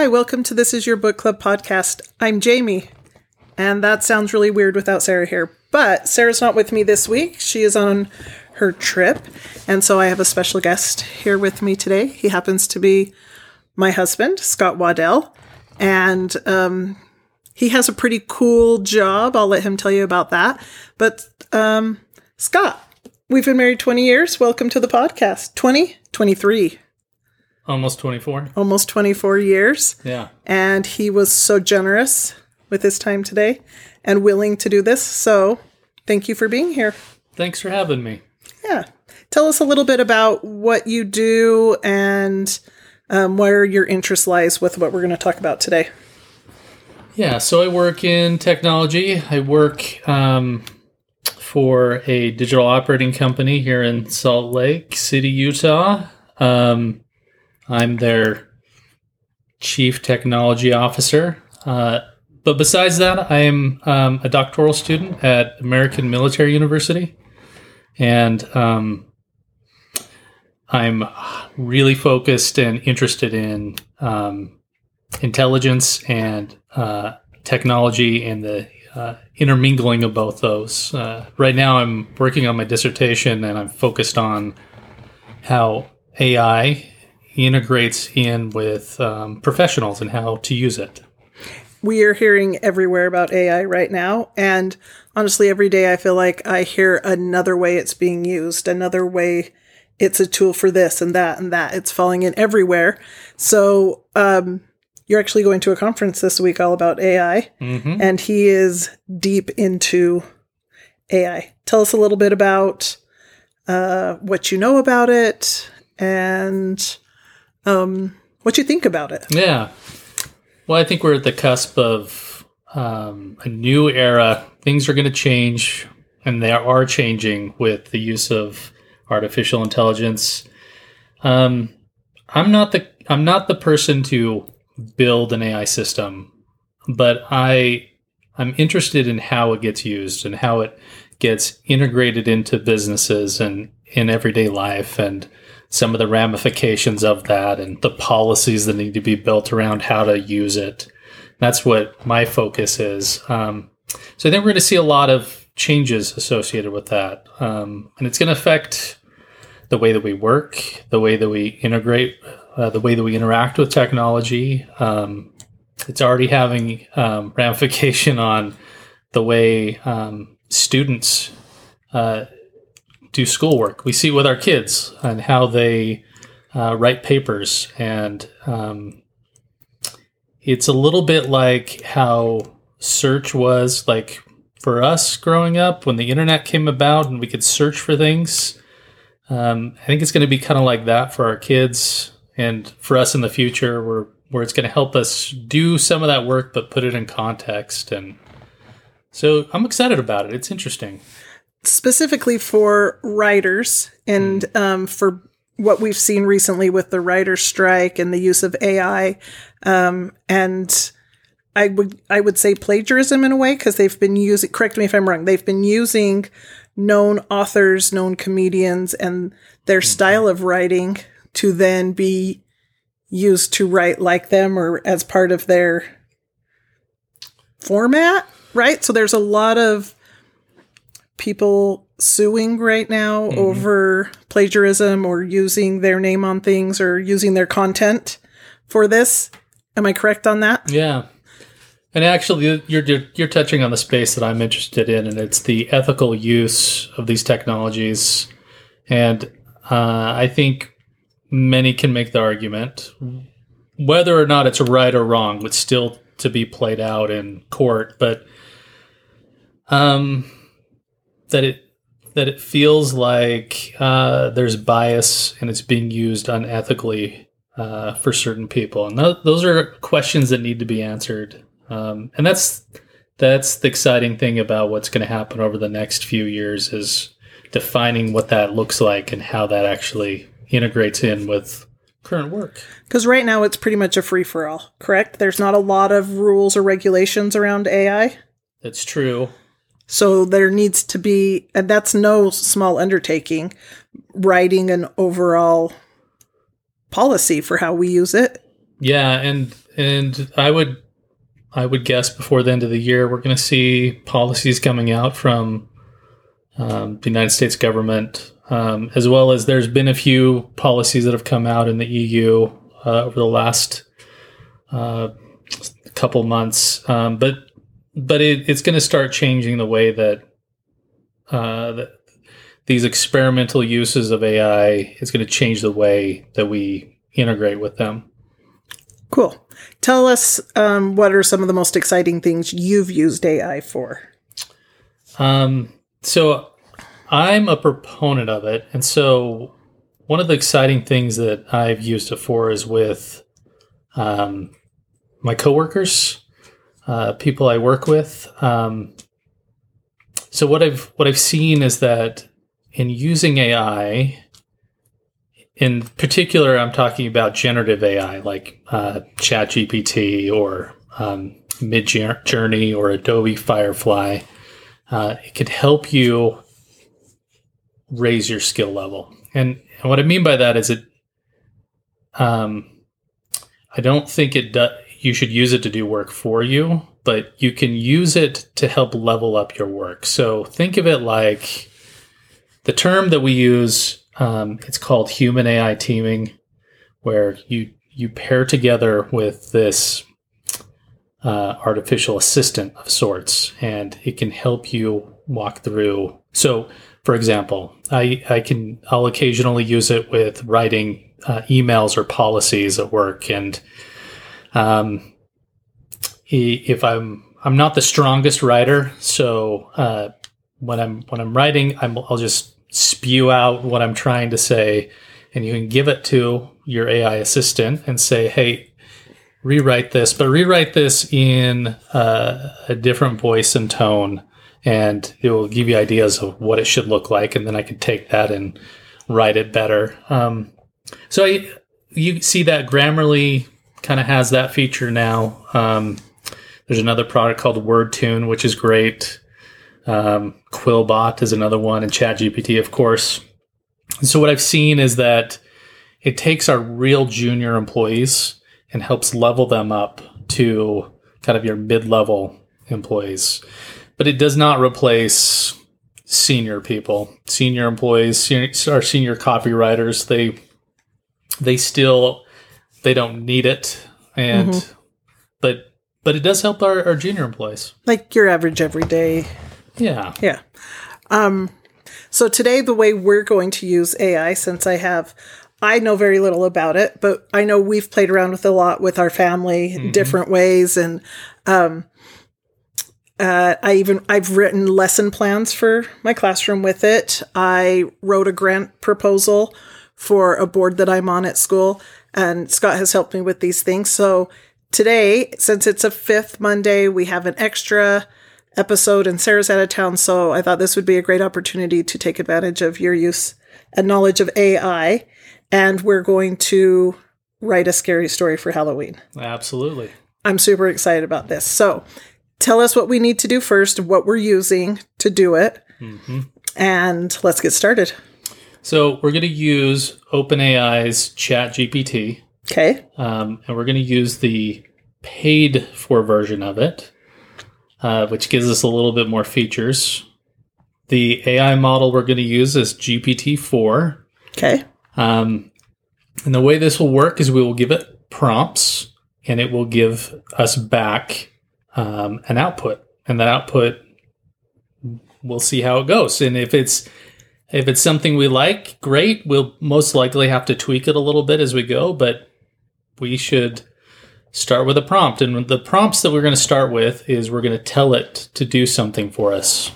Hi, welcome to This Is Your Book Club podcast. I'm Jayme, and that sounds really weird without Sarah here. But Sarah's not with me this week. She is on her trip, and so I have a special guest here with me today. He happens to be my husband, Scott Waddell, and um, he has a pretty cool job. I'll let him tell you about that. But um, Scott, we've been married 20 years. Welcome to the podcast. 20? 23 Almost 24. almost 24 years. Yeah. And he was so generous with his time today and willing to do this. So thank you for being here. Thanks for having me. Yeah. Tell us a little bit about what you do and um, where your interest lies with what we're going to talk about today. Yeah, so I work in technology. I work um, for a digital operating company here in Salt Lake City, Utah. Um, I'm their chief technology officer. Uh, but besides that, I am um, a doctoral student at American Military University. And um, I'm really focused and interested in um, intelligence and uh, technology and the uh, intermingling of both those. Uh, right now, I'm working on my dissertation and I'm focused on how AI integrates in with um, professionals and how to use it. We are hearing everywhere about AI right now. And honestly, every day I feel like I hear another way it's being used, another way it's a tool for this and that and that. It's falling in everywhere. So, um, you're actually going to a conference this week all about AI, Mm-hmm. and he is deep into AI. Tell us a little bit about uh, what you know about it and um, what you think about it. Yeah. Well, I think we're at the cusp of um, a new era. Things are going to change, and they are changing with the use of artificial intelligence. Um, I'm not the I'm not the person to build an AI system, but I I'm interested in how it gets used and how it gets integrated into businesses and in everyday life and some of the ramifications of that and the policies that need to be built around how to use it. That's what my focus is. Um, so I think we're going to see a lot of changes associated with that, um, and it's going to affect the way that we work, the way that we integrate, uh, the way that we interact with technology. Um, it's already having um, ramification on the way um, students uh, do schoolwork. We see it with our kids and how they uh, write papers, and um, it's a little bit like how search was like for us growing up when the internet came about and we could search for things. Um, I think it's going to be kind of like that for our kids and for us in the future, where where it's going to help us do some of that work, but put it in context. And so I'm excited about it. It's interesting. Specifically for writers and um, for what we've seen recently with the writer's strike and the use of AI. Um, and I would I would say plagiarism in a way because they've been using. Correct me if I'm wrong. They've been using known authors, known comedians, and their style of writing to then be used to write like them or as part of their format. Right. So there's a lot of people suing right now over plagiarism or using their name on things or using their content for this. Am I correct on that? Yeah. And actually, you're, you're you're touching on the space that I'm interested in, and it's the ethical use of these technologies. And uh, I think many can make the argument, whether or not it's right or wrong, would still to be played out in court. But um, that it that it feels like uh, there's bias and it's being used unethically uh, for certain people, and th- those are questions that need to be answered. Um, and that's that's the exciting thing about what's going to happen over the next few years is defining what that looks like and how that actually integrates in with current work. Because right now it's pretty much a free for all, correct? There's not a lot of rules or regulations around AI. That's true. So there needs to be, and that's no small undertaking, writing an overall policy for how we use it. Yeah, and and I would I would guess before the end of the year we're going to see policies coming out from um, the United States government, um, as well as there's been a few policies that have come out in the EU uh, over the last uh, couple months, um, but but it, it's going to start changing the way that uh, that these experimental uses of AI is going to change the way that we integrate with them. Cool. Tell us um, what are some of the most exciting things you've used AI for? Um, so I'm a proponent of it. And so one of the exciting things that I've used it for is with um, my coworkers, uh, people I work with. Um, so what I've what I've seen is that in using AI, in particular, I'm talking about generative AI like uh, ChatGPT or um, Midjourney or Adobe Firefly. Uh, it could help you raise your skill level, and, and what I mean by that is it. Um, I don't think it does. You should use it to do work for you, but you can use it to help level up your work. So think of it like the term that we use um, it's called human AI teaming, where you you pair together with this uh, artificial assistant of sorts, and it can help you walk through. So, for example, I I can I'll occasionally use it with writing uh, emails or policies at work, and um, if I'm I'm not the strongest writer, so uh, when I'm when I'm writing, I'm, I'll just spew out what I'm trying to say, and you can give it to your AI assistant and say, "Hey, rewrite this, but rewrite this in uh, a different voice and tone." And it will give you ideas of what it should look like, and then I can take that and write it better. Um, so I, you see that Grammarly kind of has that feature now. Um, there's another product called WordTune, which is great. Um, Quillbot is another one, and ChatGPT, of course. And so what I've seen is that it takes our real junior employees and helps level them up to kind of your mid-level employees, but it does not replace senior people, senior employees, senior, our senior copywriters. They they still they don't need it, and mm-hmm. but but it does help our, our junior employees, like your average everyday yeah. Yeah. Um, so today, the way we're going to use AI, since I have, I know very little about it, but I know we've played around with a lot with our family, mm-hmm. different ways, and um, uh, I even I've written lesson plans for my classroom with it. I wrote a grant proposal for a board that I'm on at school, and Scott has helped me with these things. So today, since it's a fifth Monday, we have an extra episode and Sarah's out of town, so I thought this would be a great opportunity to take advantage of your use and knowledge of AI. And we're going to write a scary story for Halloween. Absolutely. I'm super excited about this. So tell us what we need to do first, what we're using to do it, mm-hmm. and let's get started. So we're going to use OpenAI's ChatGPT. Okay. Um, and we're going to use the paid for version of it uh, which gives us a little bit more features. The AI model we're going to use is GPT-4. Okay. Um, and the way this will work is we will give it prompts, and it will give us back um, an output, and that output we'll see how it goes. And if it's if it's something we like, great. We'll most likely have to tweak it a little bit as we go, but we should start with a prompt. And the prompts that we're going to start with is we're going to tell it to do something for us.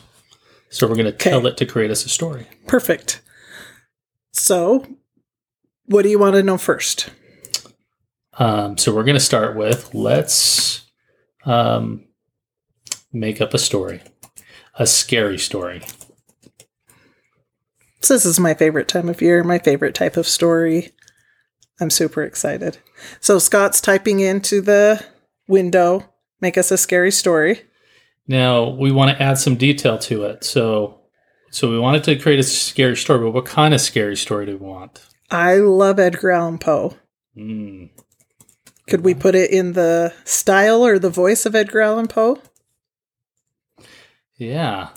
So we're going to okay. tell it to create us a story. Perfect. So, what do you want to know first? Um, so we're going to start with let's um, make up a story, a scary story. So this is my favorite time of year, my favorite type of story. I'm super excited. So Scott's typing into the window, make us a scary story. Now we want to add some detail to it. So so we wanted to create a scary story, but what kind of scary story do we want? I love Edgar Allan Poe. Mm. Could we put it in the style or the voice of Edgar Allan Poe? Yeah.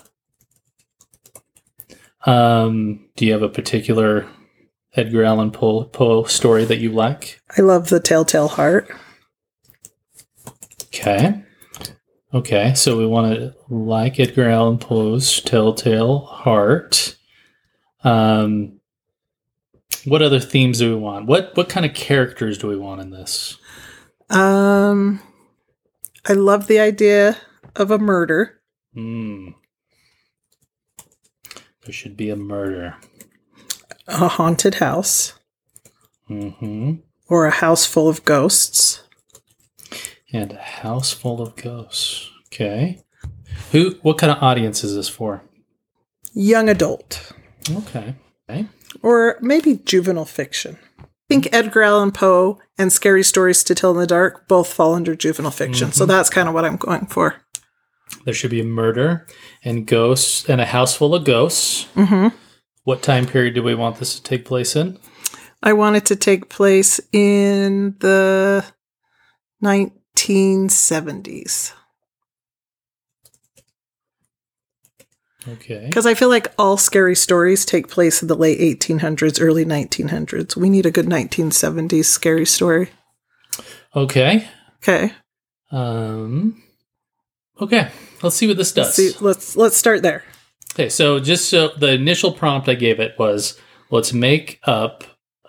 Um, do you have a particular Edgar Allan Poe, Poe story that you like? I love the Telltale Heart. Okay. Okay, so we want to like Edgar Allan Poe's Telltale Heart. Um, what other themes do we want? What what kind of characters do we want in this? Um, I love the idea of a murder. Hmm. There should be a murder. a haunted house Mm-hmm. or a house full of ghosts. And a house full of ghosts. Okay. Who? What kind of audience is this for? Young adult Okay. Okay. or maybe juvenile fiction. I think Edgar Allan Poe and Scary Stories to Tell in the Dark both fall under juvenile fiction. So that's kind of what I'm going for. There should be a murder and ghosts and a house full of ghosts. hmm What time period do we want this to take place in? I want it to take place in the 1970s Okay. because I feel like all scary stories take place in the late 1800s, early 1900s. We need a good 1970s scary story. Okay. Okay. Um. Okay. Let's see what this does. Let's see, let's let's start there. Okay, so just so the initial prompt I gave it was let's make up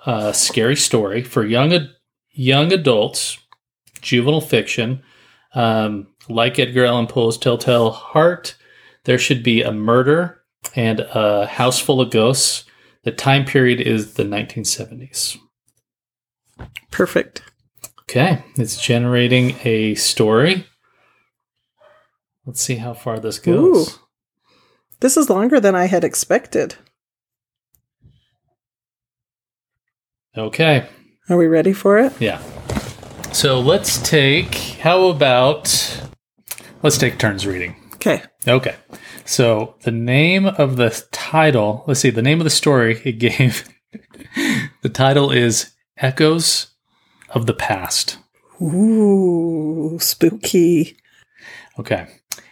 a scary story for young ad- young adults, juvenile fiction, um, like Edgar Allan Poe's Telltale Heart. There should be a murder and a house full of ghosts. The time period is the 1970s. Perfect. Okay, it's generating a story. Let's see how far this goes. Ooh. This is longer than I had expected. Okay, Are we ready for it? Yeah. So let's take, how about, let's take turns reading. Okay. Okay. So the name of the title, let's see, the name of the story it gave, the title is Echoes of the Past. Ooh, spooky. Okay.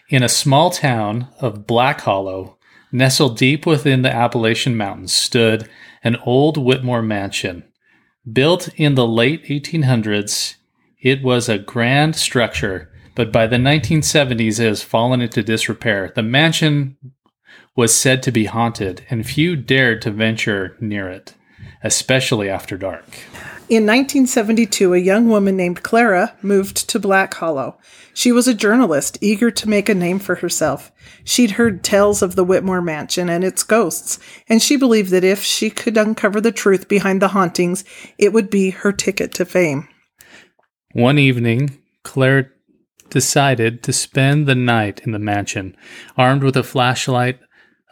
In a small town of Black Hollow, nestled deep within the Appalachian Mountains, stood an old Whitmore mansion. Built in the late 1800s, it was a grand structure, but by the 1970s it has fallen into disrepair. The mansion was said to be haunted, and few dared to venture near it, especially after dark. In 1972, a young woman named Clara moved to Black Hollow. She was a journalist, eager to make a name for herself. She'd heard tales of the Whitmore Mansion and its ghosts, and she believed that if she could uncover the truth behind the hauntings, it would be her ticket to fame. One evening, Claire decided to spend the night in the mansion. Armed with a flashlight,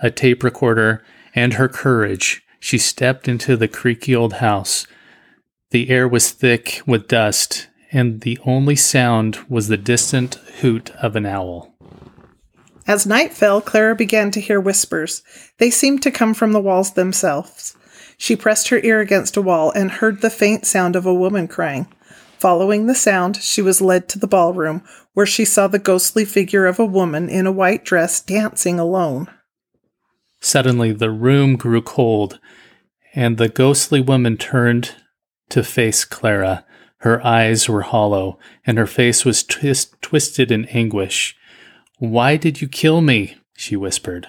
a tape recorder, and her courage, she stepped into the creaky old house. The air was thick with dust, and the only sound was the distant hoot of an owl. As night fell, Clara began to hear whispers. They seemed to come from the walls themselves. She pressed her ear against a wall and heard the faint sound of a woman crying. Following the sound, she was led to the ballroom, where she saw the ghostly figure of a woman in a white dress dancing alone. Suddenly, the room grew cold, and the ghostly woman turned to face Clara. Her eyes were hollow, and her face was twist- twisted in anguish. Why did you kill me? she whispered.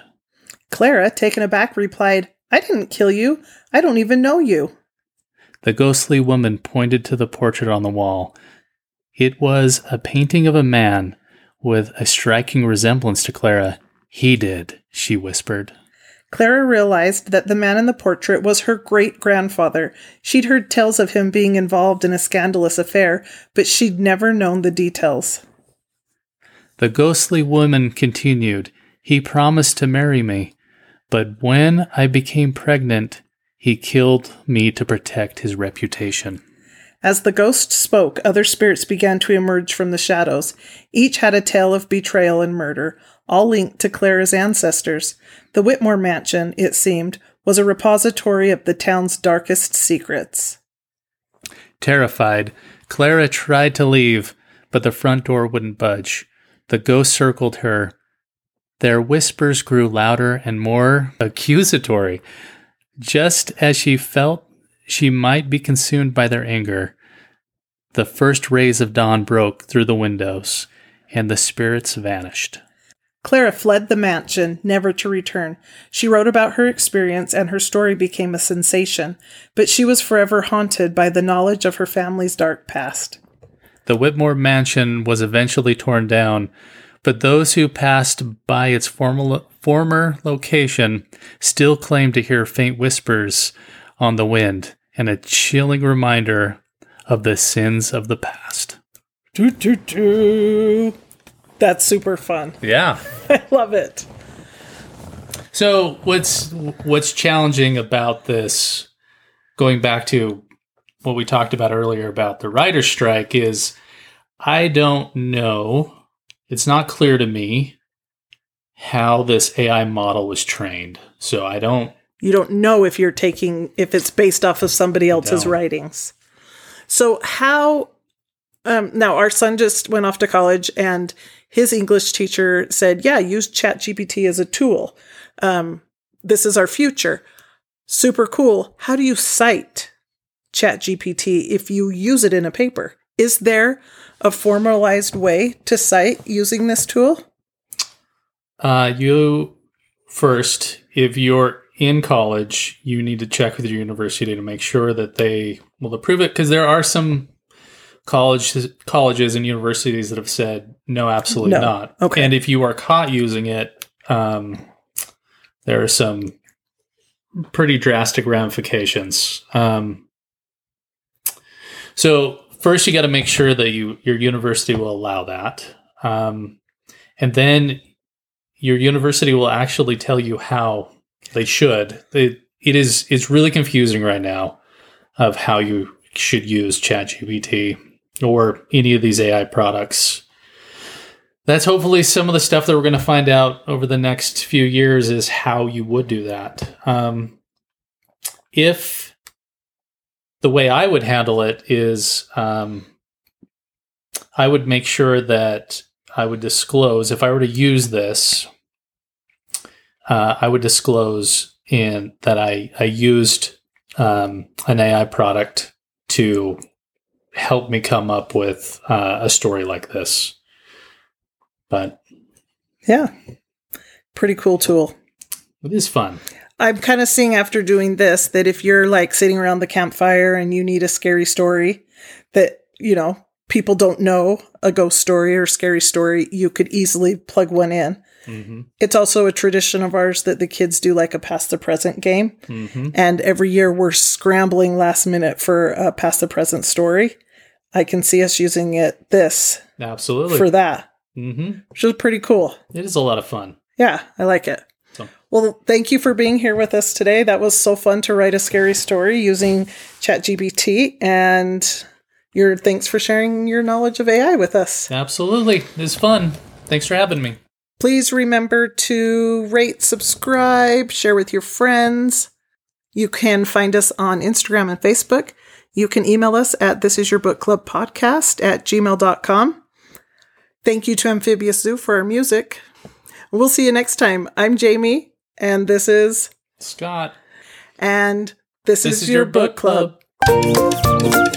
Clara, taken aback, replied, I didn't kill you. I don't even know you. The ghostly woman pointed to the portrait on the wall. It was a painting of a man with a striking resemblance to Clara. He did, she whispered. Clara realized that the man in the portrait was her great grandfather. She'd heard tales of him being involved in a scandalous affair, but she'd never known the details. The ghostly woman continued, He promised to marry me, but when I became pregnant, he killed me to protect his reputation. As the ghost spoke, other spirits began to emerge from the shadows. Each had a tale of betrayal and murder, all linked to Clara's ancestors. The Whitmore mansion, it seemed, was a repository of the town's darkest secrets. Terrified, Clara tried to leave, but the front door wouldn't budge. The ghost circled her. Their whispers grew louder and more accusatory. Just as she felt she might be consumed by their anger, the first rays of dawn broke through the windows, and the spirits vanished. Clara fled the mansion, never to return. She wrote about her experience, and her story became a sensation, but she was forever haunted by the knowledge of her family's dark past. The Whitmore mansion was eventually torn down, but those who passed by its former, former location still claim to hear faint whispers on the wind and a chilling reminder of the sins of the past. Doo, doo, doo. That's super fun. Yeah. I love it. So what's what's challenging about this going back to what we talked about earlier about the writer's strike is I don't know. It's not clear to me how this AI model was trained. So I don't You don't know if you're taking if it's based off of somebody else's writings. So how um, now our son just went off to college and his English teacher said, "Yeah, use ChatGPT as a tool. Um, this is our future. Super cool. How do you cite ChatGPT if you use it in a paper? Is there a formalized way to cite using this tool? Uh, you first, if you're in college, you need to check with your university to make sure that they will approve it because there are some college colleges and universities that have said no, absolutely No. not. Okay. And if you are caught using it, um, there are some pretty drastic ramifications. Um, so first, you got to make sure that you your university will allow that, um, and then your university will actually tell you how they should. It, it is it's really confusing right now of how you should use ChatGPT or any of these AI products. That's hopefully some of the stuff that we're going to find out over the next few years is how you would do that. Um, if the way I would handle it is um, I would make sure that I would disclose if I were to use this, uh, I would disclose in that I I used um, an AI product to help me come up with uh, a story like this. But Yeah. Pretty cool tool. it is fun. I'm kind of seeing after doing this that if you're like sitting around the campfire and you need a scary story that, you know, people don't know a ghost story or scary story, you could easily plug one in. hmm It's also a tradition of ours that the kids do like a past the present game. hmm And every year we're scrambling last minute for a past the present story. I can see us using it this Absolutely. for that, hmm which is pretty cool. It is a lot of fun. Yeah, I like it. So- Well, thank you for being here with us today. That was so fun to write a scary story using ChatGPT, and your thanks for sharing your knowledge of AI with us. Absolutely. It is fun. Thanks for having me. Please remember to rate, subscribe, share with your friends. You can find us on Instagram and Facebook. You can email us at this is your book club podcast at gmail.com. Thank you to Amphibious Zoo for our music. We'll see you next time. I'm Jayme, and this is, Scott. and this, This is, your, book club. club.